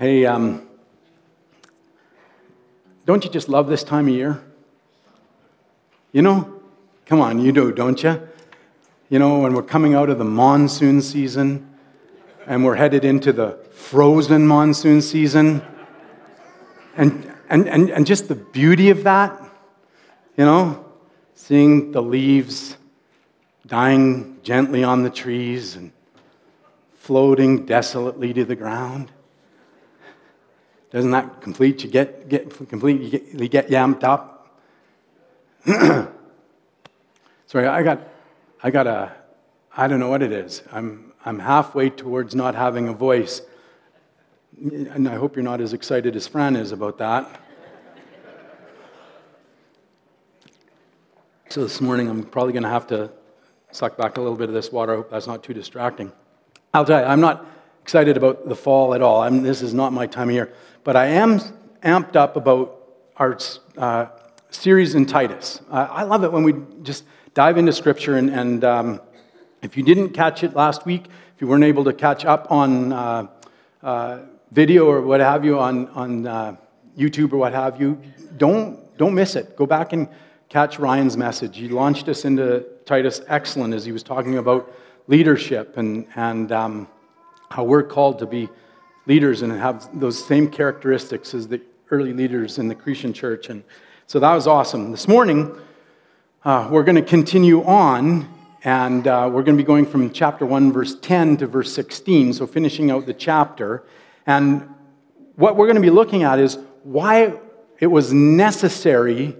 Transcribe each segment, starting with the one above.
Hey, um, don't you just love this time of year? You know? Come on, you do, don't you? You know, when we're coming out of the monsoon season and we're headed into the frozen monsoon season, and, and, and, and just the beauty of that, you know, seeing the leaves dying gently on the trees and floating desolately to the ground. Doesn't that complete you get, get completely get yamped up? Sorry, I got I got a I don't know what it is. I'm I'm halfway towards not having a voice. And I hope you're not as excited as Fran is about that. So this morning I'm probably going to have to suck back a little bit of this water. I hope that's not too distracting. I'll tell you, I'm not excited about the fall at all. I'm, this is not my time of year. But I am amped up about our uh, series in Titus. Uh, I love it when we just dive into Scripture. And, and um, if you didn't catch it last week, if you weren't able to catch up on uh, uh video or what have you on, on uh, YouTube or what have you, don't, don't miss it. Go back and catch Ryan's message. He launched us into Titus excellent as he was talking about leadership and, and um, how we're called to be leaders and have those same characteristics as the early leaders in the Cretan church. And so that was awesome. This morning, uh, we're going to continue on, and uh, we're going to be going from chapter 1, verse 10 to verse 16, so finishing out the chapter. And what we're going to be looking at is why it was necessary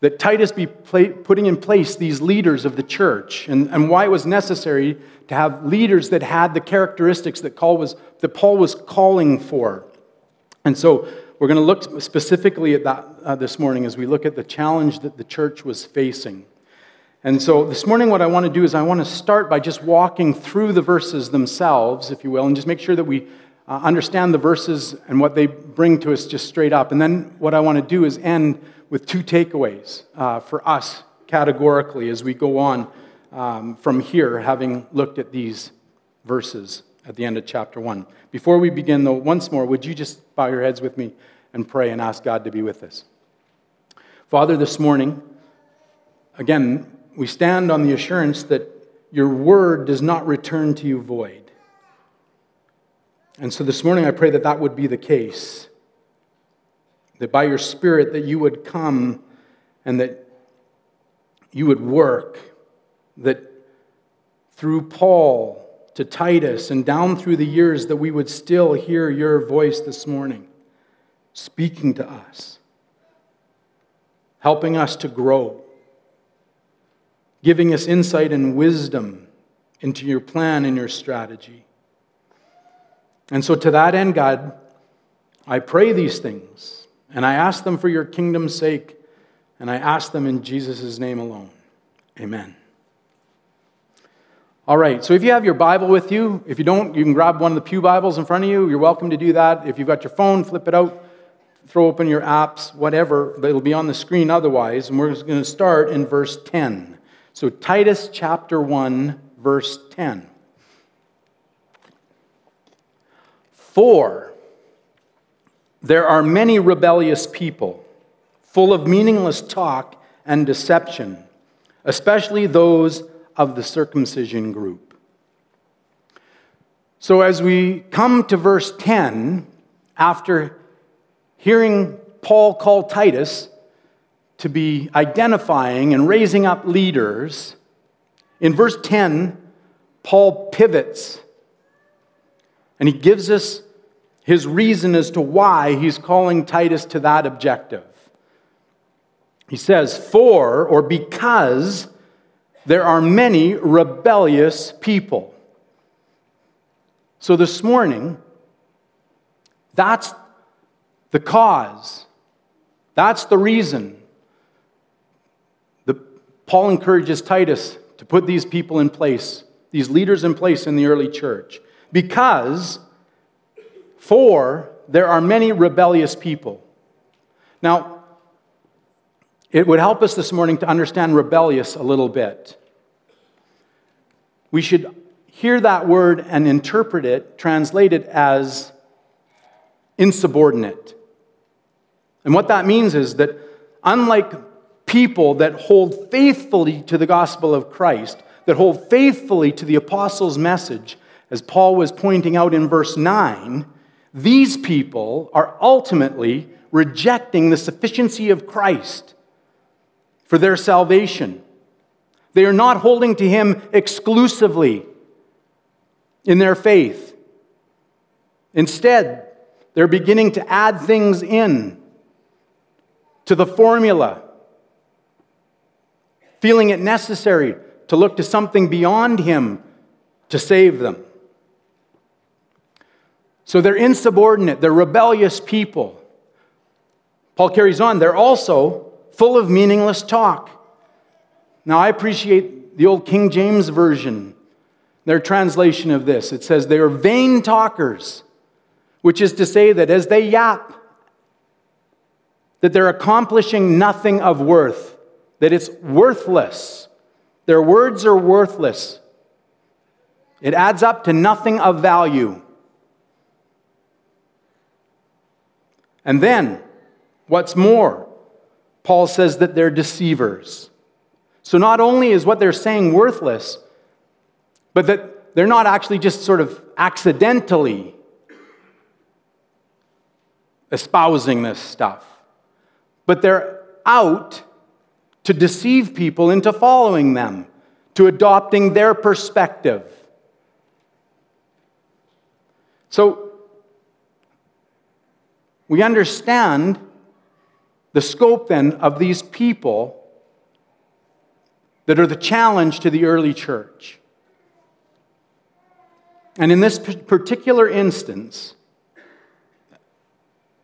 that Titus be putting in place these leaders of the church and, and why it was necessary to have leaders that had the characteristics that, Paul was, that Paul was calling for. And so we're going to look specifically at that uh, this morning as we look at the challenge that the church was facing. And so this morning, what I want to do is I want to start by just walking through the verses themselves, if you will, and just make sure that we uh, understand the verses and what they bring to us just straight up. And then what I want to do is end with two takeaways uh, for us categorically as we go on um, from here, having looked at these verses at the end of chapter 1. Before we begin, though, once more, would you just bow your heads with me and pray and ask God to be with us? Father, this morning, again, we stand on the assurance that your word does not return to you void. And so this morning, I pray that that would be the case that by your Spirit that you would come and that you would work, that through Paul to Titus and down through the years that we would still hear your voice this morning speaking to us, helping us to grow, giving us insight and wisdom into your plan and your strategy. And so, to that end, God, I pray these things and I ask them for your kingdom's sake, and I ask them in Jesus' name alone. Amen. All right, so if you have your Bible with you, if you don't, you can grab one of the Pew Bibles in front of you. You're welcome to do that. If you've got your phone, flip it out, throw open your apps, whatever, it'll be on the screen otherwise. And we're going to start in verse 10. So, Titus chapter 1, verse 10. For there are many rebellious people, full of meaningless talk and deception, especially those of the circumcision group. So, as we come to verse 10, after hearing Paul call Titus to be identifying and raising up leaders, in verse 10, Paul pivots and he gives us his reason as to why he's calling Titus to that objective. He says, For or because there are many rebellious people. So this morning, that's the cause. That's the reason that Paul encourages Titus to put these people in place, these leaders in place in the early church. Because for there are many rebellious people. Now, it would help us this morning to understand rebellious a little bit. We should hear that word and interpret it, translate it as insubordinate. And what that means is that unlike people that hold faithfully to the gospel of Christ, that hold faithfully to the apostles' message, as Paul was pointing out in verse 9, these people are ultimately rejecting the sufficiency of Christ for their salvation. They are not holding to Him exclusively in their faith. Instead, they're beginning to add things in to the formula, feeling it necessary to look to something beyond Him to save them. So they're insubordinate, they're rebellious people. Paul carries on, they're also full of meaningless talk. Now, I appreciate the old King James Version, their translation of this. It says they are vain talkers, which is to say that as they yap, that they're accomplishing nothing of worth, that it's worthless. Their words are worthless. It adds up to nothing of value. And then, what's more, Paul says that they're deceivers. So not only is what they're saying worthless, but that they're not actually just sort of accidentally espousing this stuff, but they're out to deceive people into following them, to adopting their perspective. So we understand the scope then of these people that are the challenge to the early church. And in this particular instance,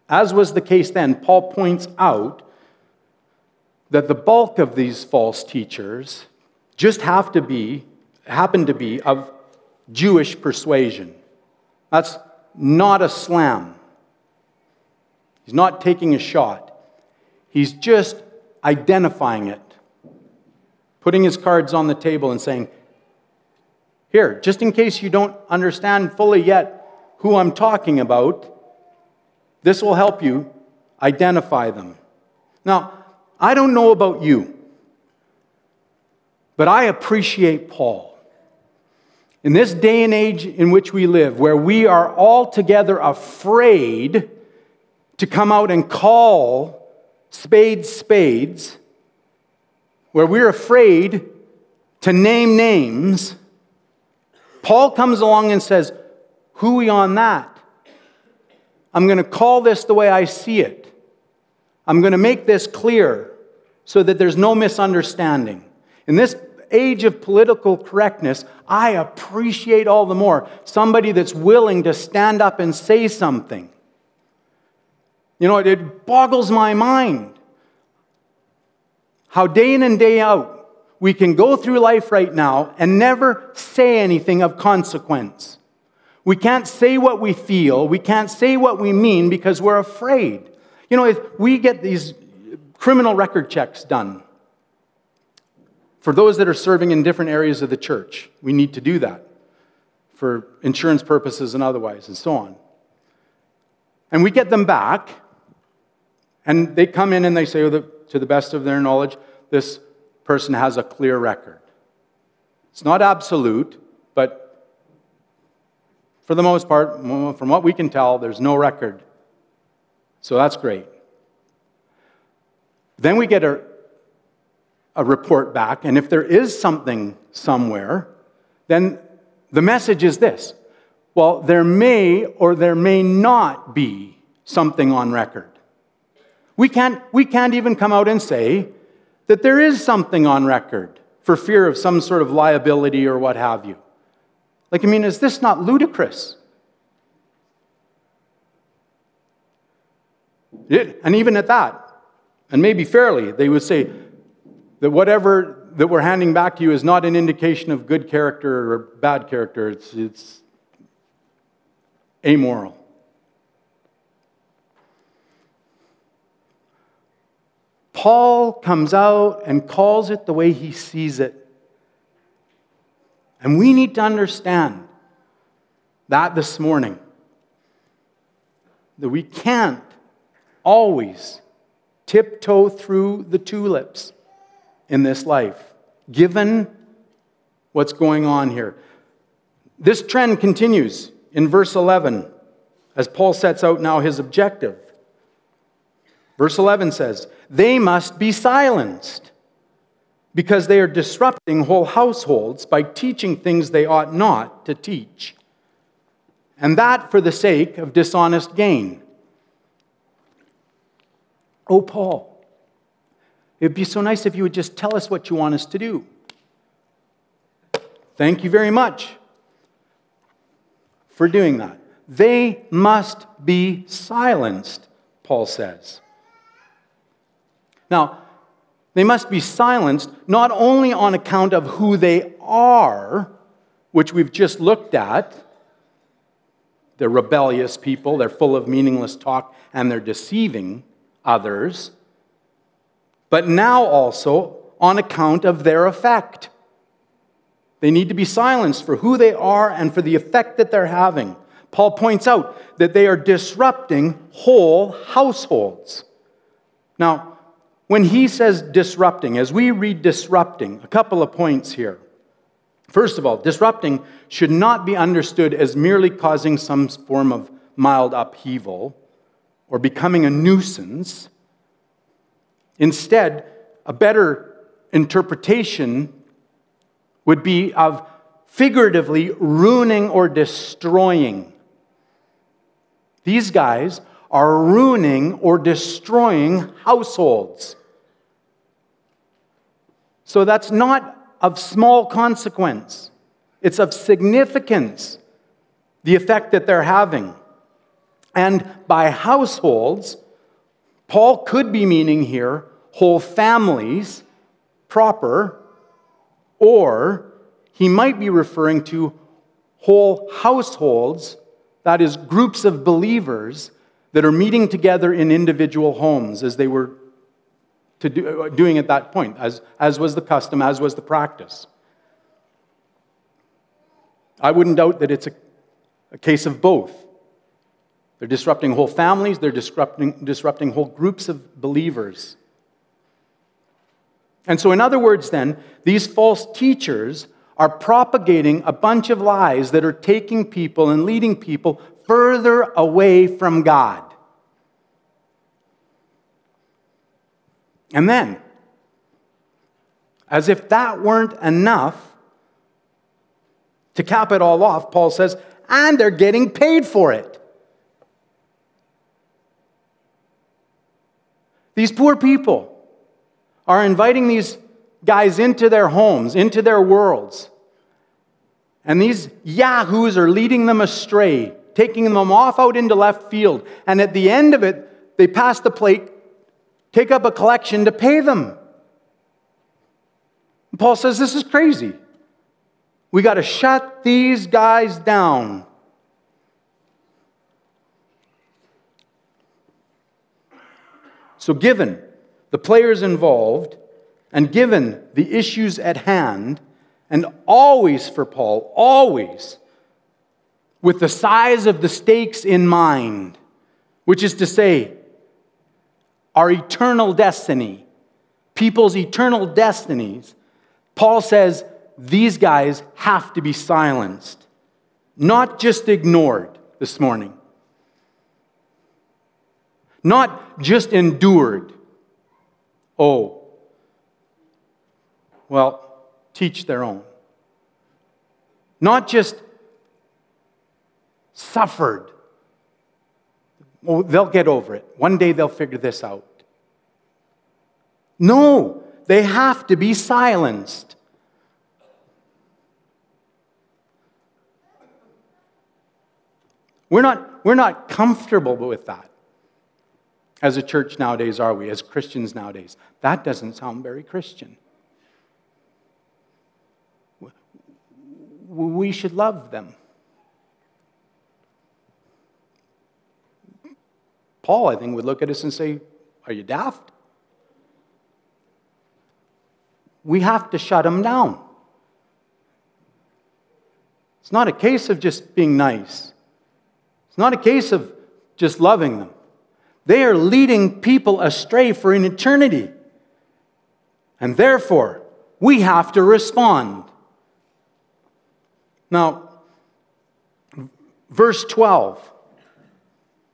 as was the case then, Paul points out that the bulk of these false teachers just have to be, happen to be of Jewish persuasion. That's not a slam. He's not taking a shot. He's just identifying it, putting his cards on the table and saying, Here, just in case you don't understand fully yet who I'm talking about, this will help you identify them. Now, I don't know about you, but I appreciate Paul. In this day and age in which we live, where we are altogether afraid to come out and call spades spades, where we're afraid to name names, Paul comes along and says, Who on that? I'm going to call this the way I see it. I'm going to make this clear so that there's no misunderstanding. In this age of political correctness, I appreciate all the more somebody that's willing to stand up and say something. You know, it boggles my mind how day in and day out we can go through life right now and never say anything of consequence. We can't say what we feel, we can't say what we mean because we're afraid. You know, if we get these criminal record checks done for those that are serving in different areas of the church, we need to do that for insurance purposes and otherwise, and so on. And we get them back, and they come in and they say, oh, to the best of their knowledge, this person has a clear record. It's not absolute, but for the most part, from what we can tell, there's no record. So that's great. Then we get a, a report back, and if there is something somewhere, then the message is this well, there may or there may not be something on record. We can't, we can't even come out and say that there is something on record for fear of some sort of liability or what have you. Like, I mean, is this not ludicrous? It, and even at that, and maybe fairly, they would say that whatever that we're handing back to you is not an indication of good character or bad character, it's, it's amoral. Paul comes out and calls it the way he sees it. And we need to understand that this morning. that we can't always tiptoe through the tulips in this life, given what's going on here. This trend continues in verse 11 as Paul sets out now his objective. Verse 11 says, They must be silenced because they are disrupting whole households by teaching things they ought not to teach. And that for the sake of dishonest gain. Oh, Paul, it'd be so nice if you would just tell us what you want us to do. Thank you very much for doing that. They must be silenced, Paul says. Now, they must be silenced not only on account of who they are, which we've just looked at. They're rebellious people, they're full of meaningless talk, and they're deceiving others, but now also on account of their effect. They need to be silenced for who they are and for the effect that they're having. Paul points out that they are disrupting whole households. Now, when he says disrupting, as we read disrupting, a couple of points here. First of all, disrupting should not be understood as merely causing some form of mild upheaval or becoming a nuisance. Instead, a better interpretation would be of figuratively ruining or destroying. These guys are ruining or destroying households. So that's not of small consequence, it's of significance, the effect that they're having. And by households, Paul could be meaning here whole families proper, or he might be referring to whole households, that is, groups of believers that are meeting together in individual homes as they were to do, uh, doing at that point, as, as was the custom, as was the practice. I wouldn't doubt that it's a, a case of both. They're disrupting whole families, they're disrupting, disrupting whole groups of believers. And so, in other words, then, these false teachers are propagating a bunch of lies that are taking people and leading people further away from God. And then, as if that weren't enough, to cap it all off, Paul says, and they're getting paid for it. These poor people are inviting these guys into their homes, into their worlds. And these yahoos are leading them astray, taking them off out into left field. And at the end of it, they pass the plate, take up a collection to pay them. And Paul says this is crazy. We got to shut these guys down. So, given the players involved, and given the issues at hand, and always for Paul, always with the size of the stakes in mind, which is to say, our eternal destiny, people's eternal destinies, Paul says these guys have to be silenced, not just ignored this morning not just endured. Oh, well, teach their own. Not just suffered. Oh, they'll get over it. One day they'll figure this out. No, they have to be silenced. We're not, we're not comfortable with that. As a church nowadays, are we? As Christians nowadays? That doesn't sound very Christian. We should love them. Paul, I think, would look at us and say, Are you daft? We have to shut them down. It's not a case of just being nice. It's not a case of just loving them. They are leading people astray for an eternity. And therefore, we have to respond. Now, verse 12.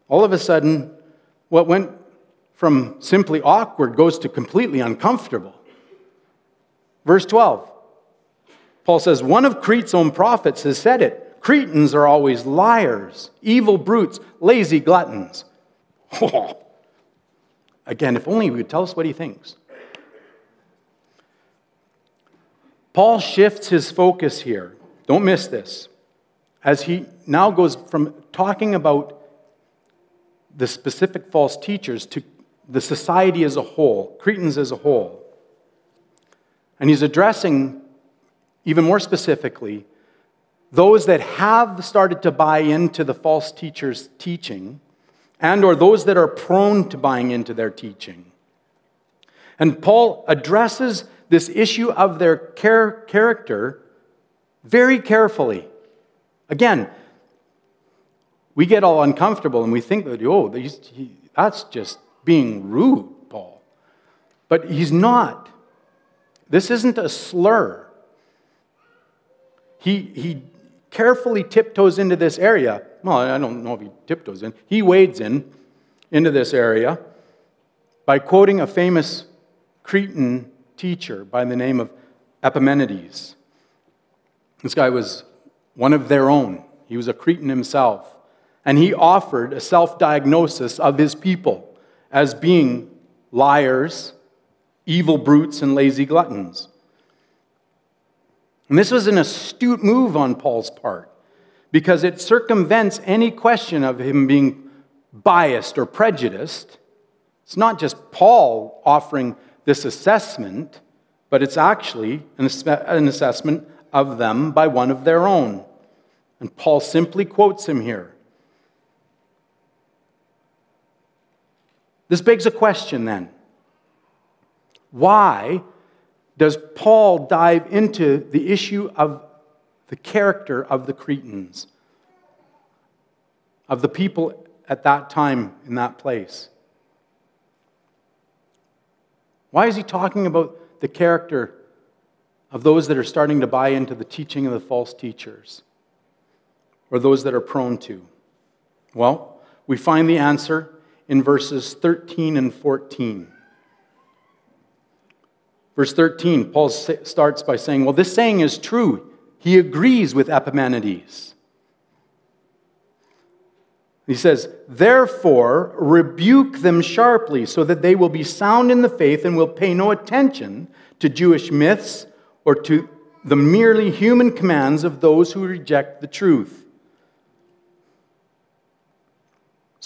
All of a sudden, what went from simply awkward goes to completely uncomfortable. Verse 12. Paul says, One of Crete's own prophets has said it. Cretans are always liars, evil brutes, lazy gluttons. Oh. Again, if only he would tell us what he thinks. Paul shifts his focus here. Don't miss this. As he now goes from talking about the specific false teachers to the society as a whole, Cretans as a whole. And he's addressing, even more specifically, those that have started to buy into the false teachers' teaching and or those that are prone to buying into their teaching. And Paul addresses this issue of their char- character very carefully. Again, we get all uncomfortable and we think that, oh, that's just being rude, Paul. But he's not. This isn't a slur. He, he carefully tiptoes into this area. Well, I don't know if he tiptoes in. He wades in into this area by quoting a famous Cretan teacher by the name of Epimenides. This guy was one of their own. He was a Cretan himself. And he offered a self diagnosis of his people as being liars, evil brutes, and lazy gluttons. And this was an astute move on Paul's part because it circumvents any question of him being biased or prejudiced. It's not just Paul offering this assessment, but it's actually an assessment of them by one of their own. And Paul simply quotes him here. This begs a question then. Why does Paul dive into the issue of the character of the Cretans, of the people at that time in that place? Why is he talking about the character of those that are starting to buy into the teaching of the false teachers or those that are prone to? Well, we find the answer in verses 13 and 14. Verse 13, Paul starts by saying, Well, this saying is true. He agrees with Epimenides. He says, Therefore, rebuke them sharply, so that they will be sound in the faith and will pay no attention to Jewish myths or to the merely human commands of those who reject the truth.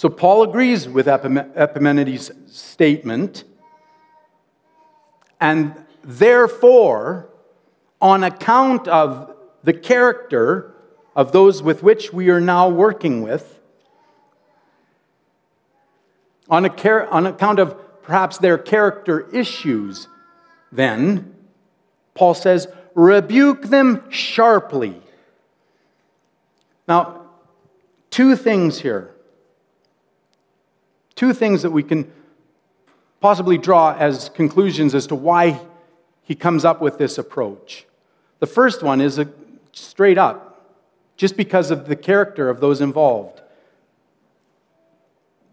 So Paul agrees with Epimenides' statement, and therefore, on account of the character of those with which we are now working with, on, on account of perhaps their character issues, then, Paul says, rebuke them sharply. Now, two things here. Two things that we can possibly draw as conclusions as to why he comes up with this approach. The first one is a, straight up, just because of the character of those involved.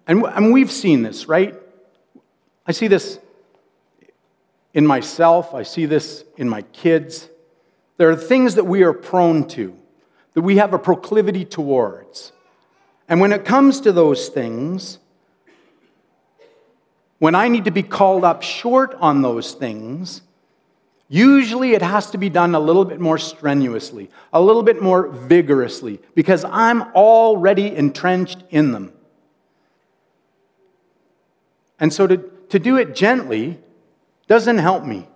And, and we've seen this, right? I see this in myself, I see this in my kids. There are things that we are prone to, that we have a proclivity towards. And when it comes to those things, when I need to be called up short on those things, usually it has to be done a little bit more strenuously, a little bit more vigorously, because I'm already entrenched in them. And so to, to do it gently doesn't help me.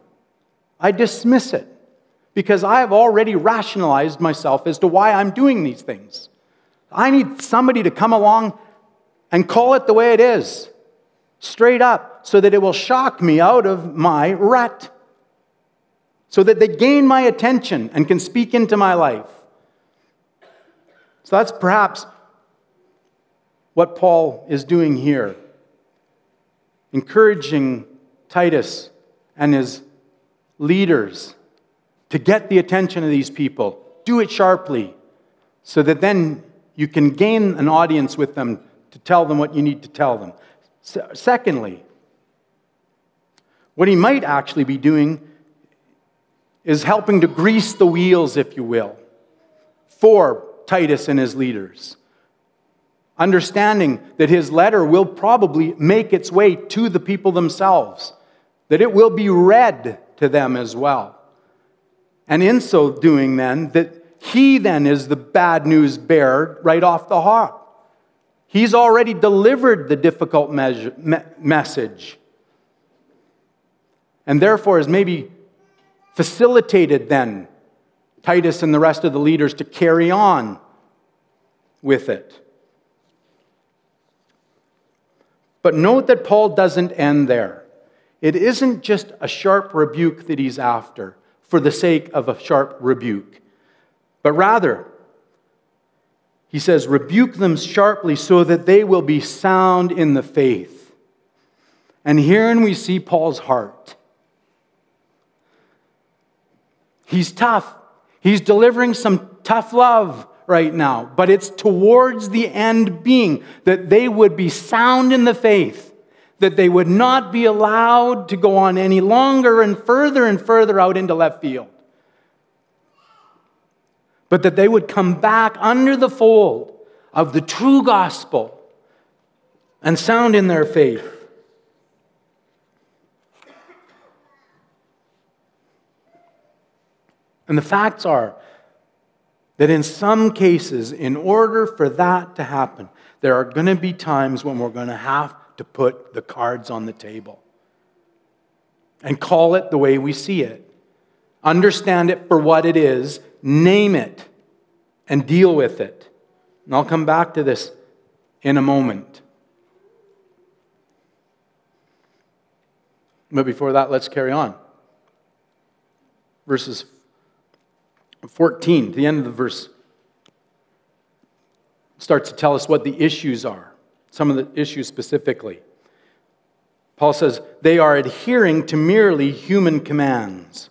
I dismiss it because I have already rationalized myself as to why I'm doing these things. I need somebody to come along and call it the way it is, straight up, so that it will shock me out of my rut, so that they gain my attention and can speak into my life. So that's perhaps what Paul is doing here, encouraging Titus and his leaders to get the attention of these people. Do it sharply so that then you can gain an audience with them to tell them what you need to tell them. Secondly, what he might actually be doing is helping to grease the wheels, if you will, for Titus and his leaders. Understanding that his letter will probably make its way to the people themselves, that it will be read to them as well. And in so doing, then, that he then is the bad news bearer right off the hop. He's already delivered the difficult measure, me- message. And therefore has maybe facilitated then Titus and the rest of the leaders to carry on with it. But note that Paul doesn't end there. It isn't just a sharp rebuke that he's after for the sake of a sharp rebuke, but rather, he says, rebuke them sharply so that they will be sound in the faith. And herein we see Paul's heart. He's tough. He's delivering some tough love right now, but it's towards the end being that they would be sound in the faith, that they would not be allowed to go on any longer and further and further out into left field, but that they would come back under the fold of the true gospel and sound in their faith. And the facts are that in some cases, in order for that to happen, there are going to be times when we're going to have to put the cards on the table and call it the way we see it. Understand it for what it is, name it, and deal with it. And I'll come back to this in a moment. But before that, let's carry on. Verses 14, the end of the verse, starts to tell us what the issues are, some of the issues specifically. Paul says they are adhering to merely human commands,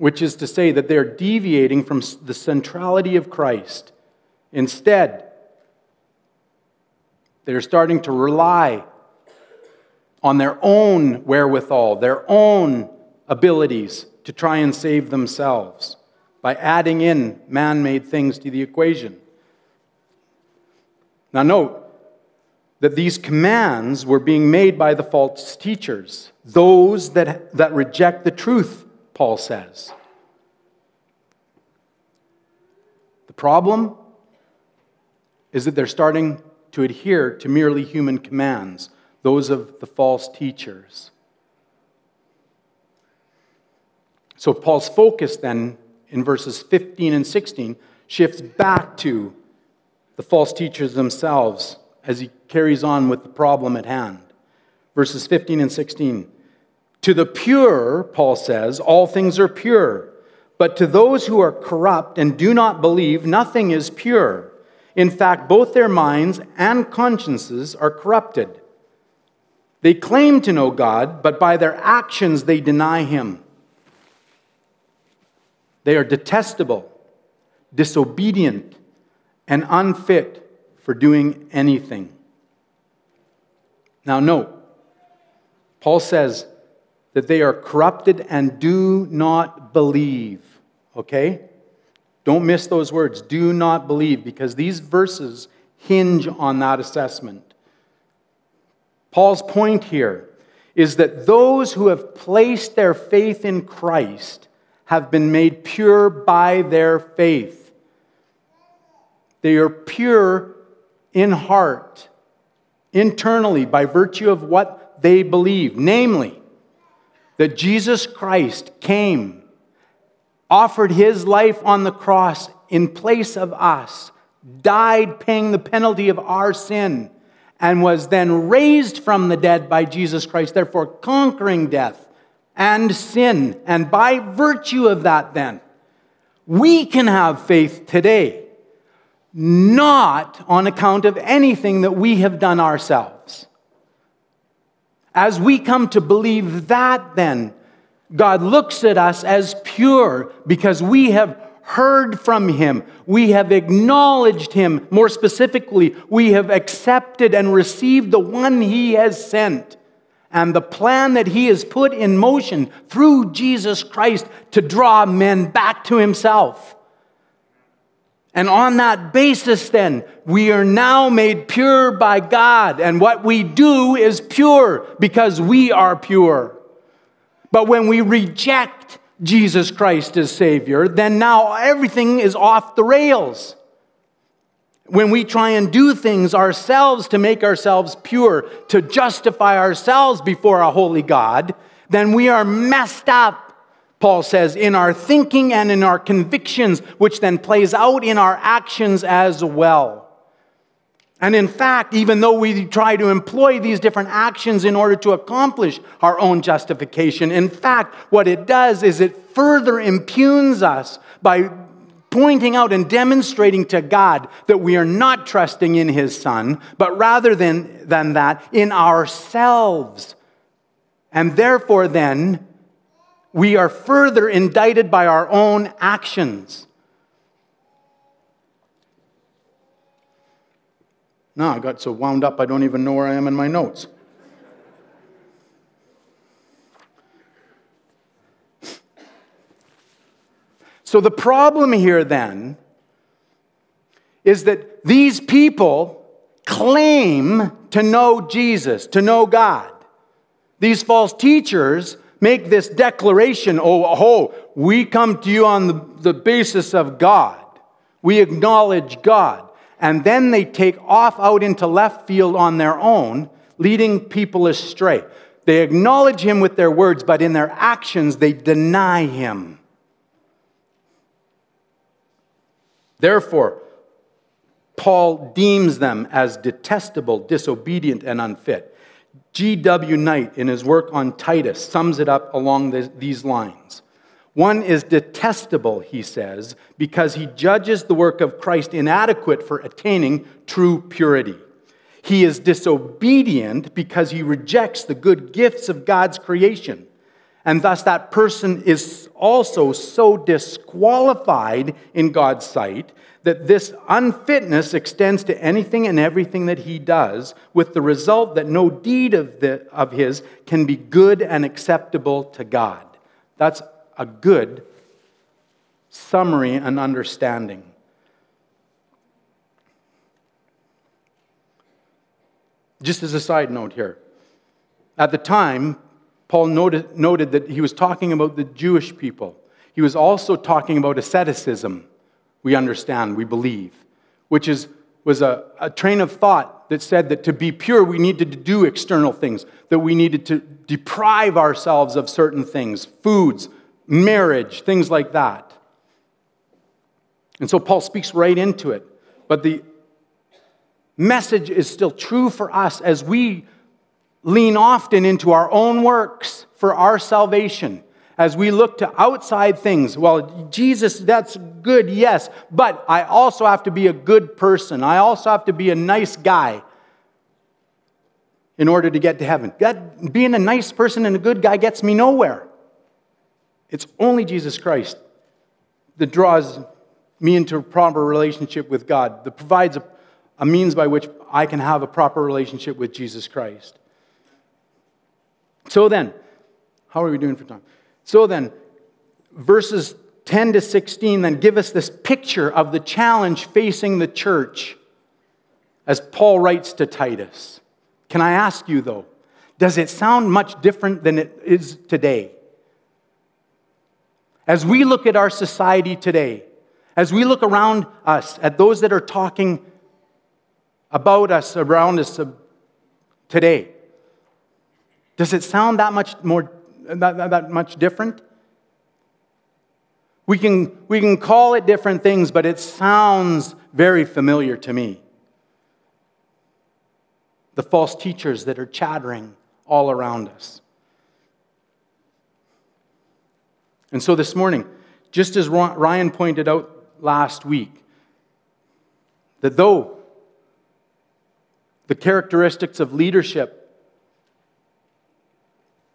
which is to say that they're deviating from the centrality of Christ. Instead, they're starting to rely on their own wherewithal, their own abilities to try and save themselves by adding in man made things to the equation. Now, note that these commands were being made by the false teachers, those that, that reject the truth, Paul says. The problem is that they're starting to adhere to merely human commands, those of the false teachers. So, Paul's focus then in verses 15 and 16 shifts back to the false teachers themselves as he carries on with the problem at hand. Verses 15 and 16. To the pure, Paul says, all things are pure. But to those who are corrupt and do not believe, nothing is pure. In fact, both their minds and consciences are corrupted. They claim to know God, but by their actions they deny Him. They are detestable, disobedient, and unfit for doing anything. Now, note, Paul says that they are corrupted and do not believe. Okay? Don't miss those words. Do not believe, because these verses hinge on that assessment. Paul's point here is that those who have placed their faith in Christ have been made pure by their faith. They are pure in heart, internally, by virtue of what they believe, namely, that Jesus Christ came, offered his life on the cross in place of us, died paying the penalty of our sin, and was then raised from the dead by Jesus Christ, therefore conquering death and sin. And by virtue of that, then, we can have faith today. not on account of anything that we have done ourselves. As we come to believe that, then, God looks at us as pure because we have heard from Him. We have acknowledged Him. More specifically, we have accepted and received the one He has sent and the plan that He has put in motion through Jesus Christ to draw men back to Himself. And on that basis, then, we are now made pure by God. And what we do is pure because we are pure. But when we reject Jesus Christ as Savior, then now everything is off the rails. When we try and do things ourselves to make ourselves pure, to justify ourselves before a holy God, then we are messed up Paul says, in our thinking and in our convictions, which then plays out in our actions as well. And in fact, even though we try to employ these different actions in order to accomplish our own justification, in fact, what it does is it further impugns us by pointing out and demonstrating to God that we are not trusting in His Son, but rather than, than that, in ourselves. And therefore, then, we are further indicted by our own actions. Now I got so wound up I don't even know where I am in my notes. So the problem here then is that these people claim to know Jesus, to know God. These false teachers make this declaration oh, oh, we come to you on the, the basis of God. We acknowledge God. And then they take off out into left field on their own, leading people astray. They acknowledge him with their words, but in their actions, they deny him. Therefore, Paul deems them as detestable, disobedient, and unfit. G.W. Knight, in his work on Titus, sums it up along this, these lines. One is detestable, he says, because he judges the work of Christ inadequate for attaining true purity. He is disobedient because he rejects the good gifts of God's creation. And thus, that person is also so disqualified in God's sight that this unfitness extends to anything and everything that he does, with the result that no deed of, the, of his can be good and acceptable to God. That's a good summary and understanding. Just as a side note here, at the time, Paul noted, noted that he was talking about the Jewish people. He was also talking about asceticism we understand, we believe, which is, was a, a train of thought that said that to be pure, we needed to do external things, that we needed to deprive ourselves of certain things, foods, marriage, things like that. And so Paul speaks right into it. But the message is still true for us as we lean often into our own works for our salvation as we look to outside things, well, Jesus, that's good, yes, but I also have to be a good person. I also have to be a nice guy in order to get to heaven. That, being a nice person and a good guy gets me nowhere. It's only Jesus Christ that draws me into a proper relationship with God, that provides a, a means by which I can have a proper relationship with Jesus Christ. So then, how are we doing for time? So then, verses 10 to 16 then give us this picture of the challenge facing the church as Paul writes to Titus. Can I ask you, though, does it sound much different than it is today? As we look at our society today, as we look around us at those that are talking about us, around us uh, today, does it sound that much more that, that much different? We can, we can call it different things, but it sounds very familiar to me. The false teachers that are chattering all around us. And so this morning, just as Ryan pointed out last week, That though the characteristics of leadership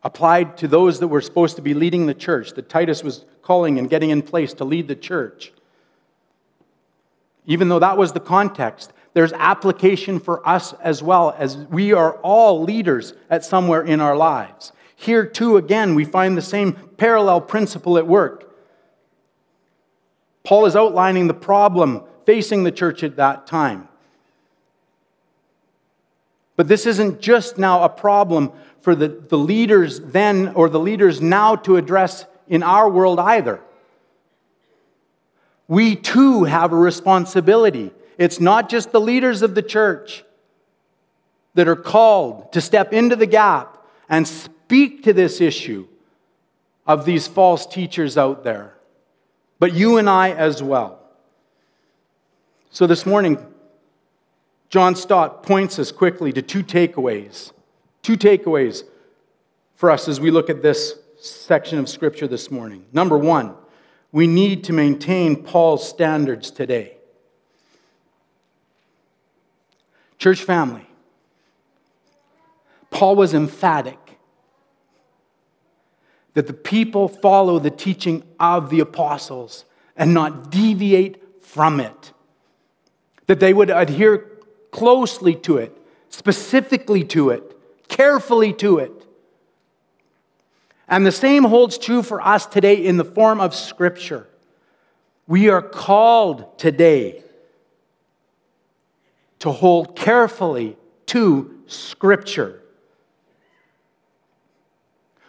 applied to those that were supposed to be leading the church, that Titus was calling and getting in place to lead the church, even though that was the context, there's application for us as well, as we are all leaders at somewhere in our lives. Here, too, again, we find the same parallel principle at work. Paul is outlining the problem facing the church at that time. But this isn't just now a problem for the, the leaders then or the leaders now to address in our world either. We too have a responsibility. It's not just the leaders of the church that are called to step into the gap and speak to this issue of these false teachers out there, but you and I as well. So this morning, John Stott points us quickly to two takeaways. Two takeaways for us as we look at this section of Scripture this morning. Number one, we need to maintain Paul's standards today. Church family, Paul was emphatic that the people follow the teaching of the apostles and not deviate from it. That they would adhere closely to it, specifically to it, carefully to it. And the same holds true for us today in the form of Scripture. We are called today to hold carefully to Scripture.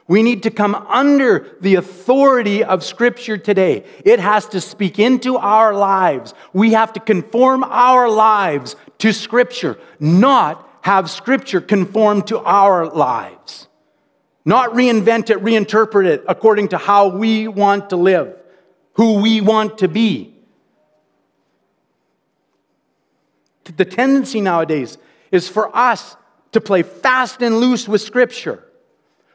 We need to come under the authority of Scripture today. It has to speak into our lives. We have to conform our lives to Scripture, not have Scripture conform to our lives. Not reinvent it, reinterpret it according to how we want to live, who we want to be. The tendency nowadays is for us to play fast and loose with Scripture.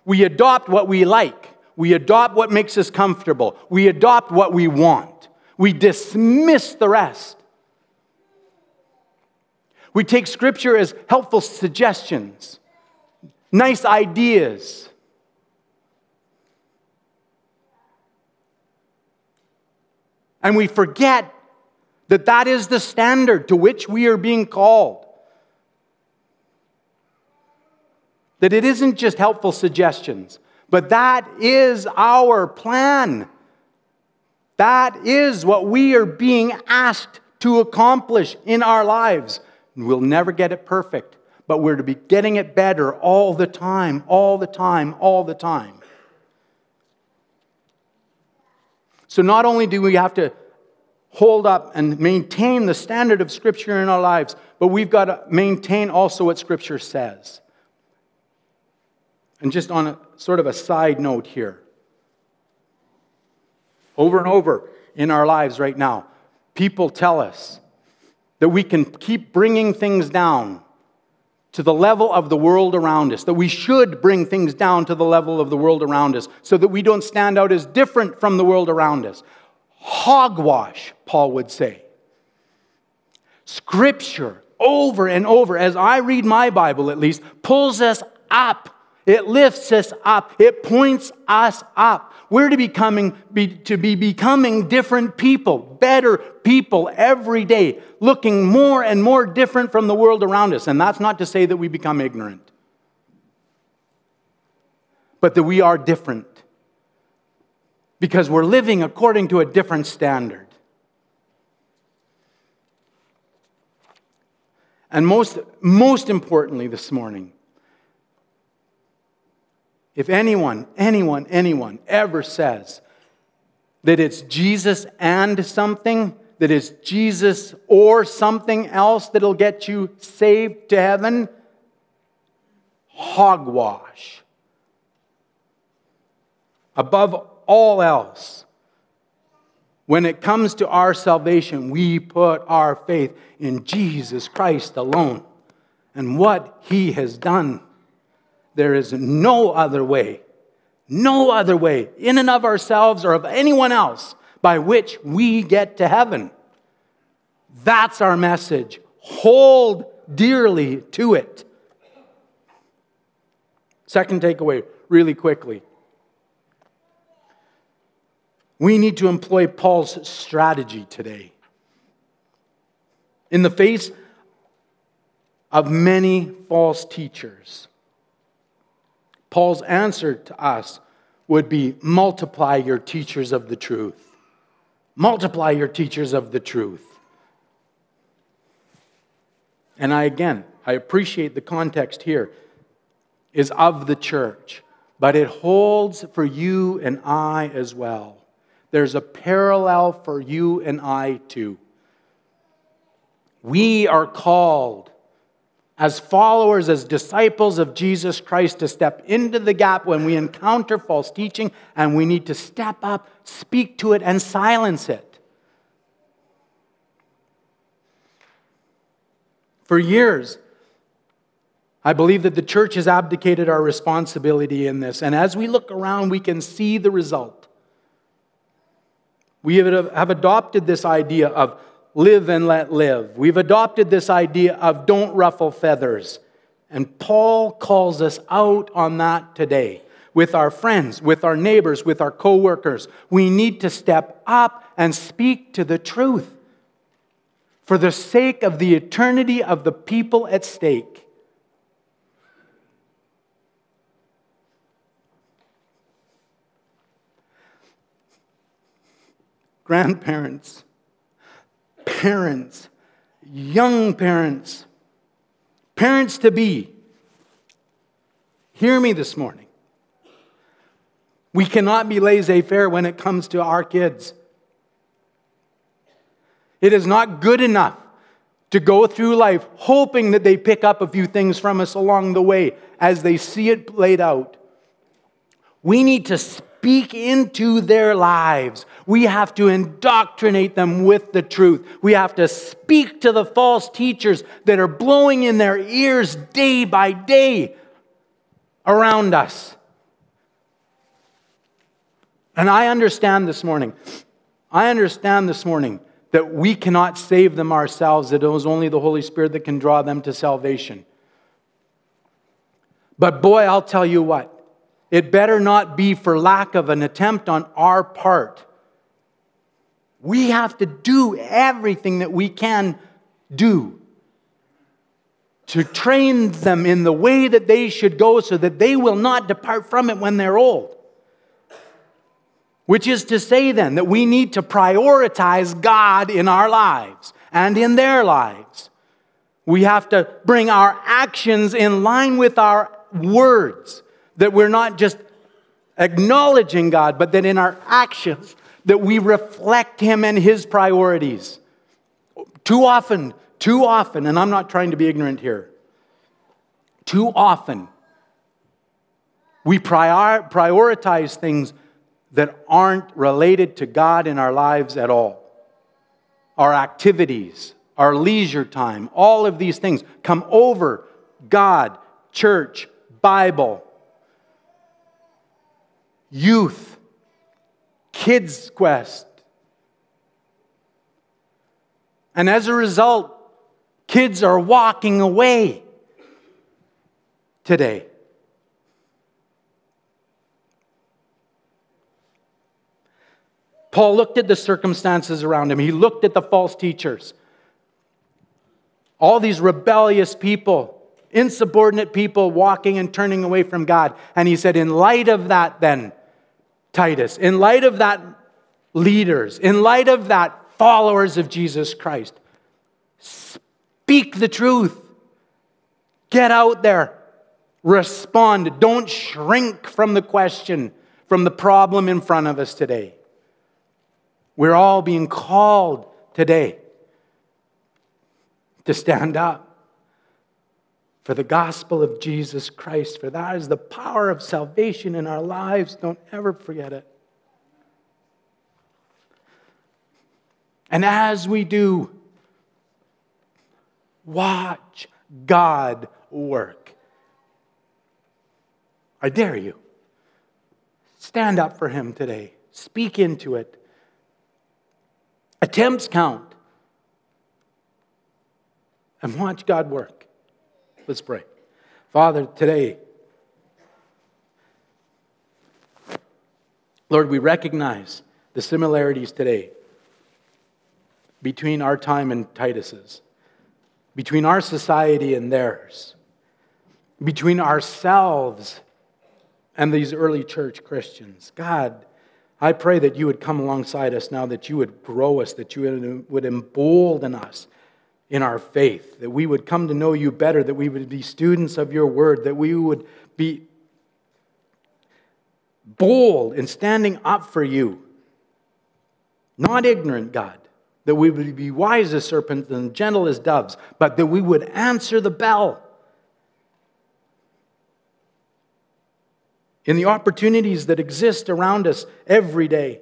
We adopt what we like. We adopt what makes us comfortable. We adopt what we want. We dismiss the rest. We take Scripture as helpful suggestions, nice ideas. And we forget that that is the standard to which we are being called. That it isn't just helpful suggestions, but that is our plan. That is what we are being asked to accomplish in our lives. We'll never get it perfect, but we're to be getting it better all the time, all the time, all the time. So not only do we have to hold up and maintain the standard of Scripture in our lives, but we've got to maintain also what Scripture says. And just on a sort of a side note here, over and over in our lives right now, people tell us that we can keep bringing things down to the level of the world around us, that we should bring things down to the level of the world around us so that we don't stand out as different from the world around us. Hogwash, Paul would say. Scripture, over and over, as I read my Bible at least, pulls us up it lifts us up. It points us up. We're to, becoming, be, to be becoming different people, better people every day, looking more and more different from the world around us. And that's not to say that we become ignorant, but that we are different because we're living according to a different standard. And most, most importantly this morning, if anyone, anyone, anyone ever says that it's Jesus and something, that it's Jesus or something else that'll get you saved to heaven, hogwash. Above all else, when it comes to our salvation, we put our faith in Jesus Christ alone and what he has done. There is no other way, no other way, in and of ourselves or of anyone else, by which we get to heaven. That's our message. Hold dearly to it. Second takeaway, really quickly. We need to employ Paul's strategy today. In the face of many false teachers, Paul's answer to us would be multiply your teachers of the truth. Multiply your teachers of the truth. And I, again, I appreciate the context here is of the church, but it holds for you and I as well. There's a parallel for you and I too. We are called as followers, as disciples of Jesus Christ, to step into the gap when we encounter false teaching, and we need to step up, speak to it, and silence it. For years, I believe that the church has abdicated our responsibility in this. And as we look around, we can see the result. We have adopted this idea of live and let live. We've adopted this idea of don't ruffle feathers. And Paul calls us out on that today with our friends, with our neighbors, with our coworkers. We need to step up and speak to the truth for the sake of the eternity of the people at stake. Grandparents, parents, young parents, parents to be, hear me this morning. We cannot be laissez faire when it comes to our kids. It is not good enough to go through life hoping that they pick up a few things from us along the way as they see it played out. We need to speak into their lives. We have to indoctrinate them with the truth. We have to speak to the false teachers that are blowing in their ears day by day around us. And I understand this morning, I understand this morning that we cannot save them ourselves, that it was only the Holy Spirit that can draw them to salvation. But boy, I'll tell you what, it better not be for lack of an attempt on our part. We have to do everything that we can do to train them in the way that they should go so that they will not depart from it when they're old. Which is to say, then, that we need to prioritize God in our lives and in their lives. We have to bring our actions in line with our words, that we're not just acknowledging God, but that in our actions, that we reflect Him and His priorities. Too often, too often, and I'm not trying to be ignorant here, too often, we prior- prioritize things that aren't related to God in our lives at all. Our activities, our leisure time, all of these things come over God, church, Bible, youth, kids' quest. And as a result, kids are walking away today. Paul looked at the circumstances around him, he looked at the false teachers. All these rebellious people, insubordinate people walking and turning away from God. And he said, In light of that, then, Titus, in light of that, leaders, in light of that, followers of Jesus Christ, speak the truth. Get out there. Respond. Don't shrink from the question, from the problem in front of us today. We're all being called today to stand up for the gospel of Jesus Christ, for that is the power of salvation in our lives. Don't ever forget it. And as we do, watch God work. I dare you. Stand up for Him today. Speak into it. Attempts count. and watch God work. Let's pray. Father, today, Lord, we recognize the similarities today between our time and Titus's, between our society and theirs, between ourselves and these early church Christians. God, I pray that you would come alongside us now, that you would grow us, that you would embolden us in our faith, that we would come to know you better, that we would be students of your word, that we would be bold in standing up for you, not ignorant, God, that we would be wise as serpents and gentle as doves, but that we would answer the bell. In the opportunities that exist around us every day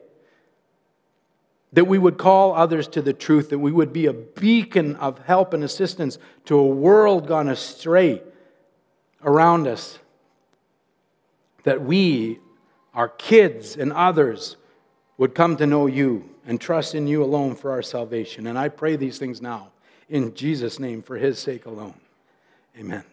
that we would call others to the truth, that we would be a beacon of help and assistance to a world gone astray around us, that we, our kids, and others would come to know you and trust in you alone for our salvation. And I pray these things now in Jesus' name for his sake alone. Amen.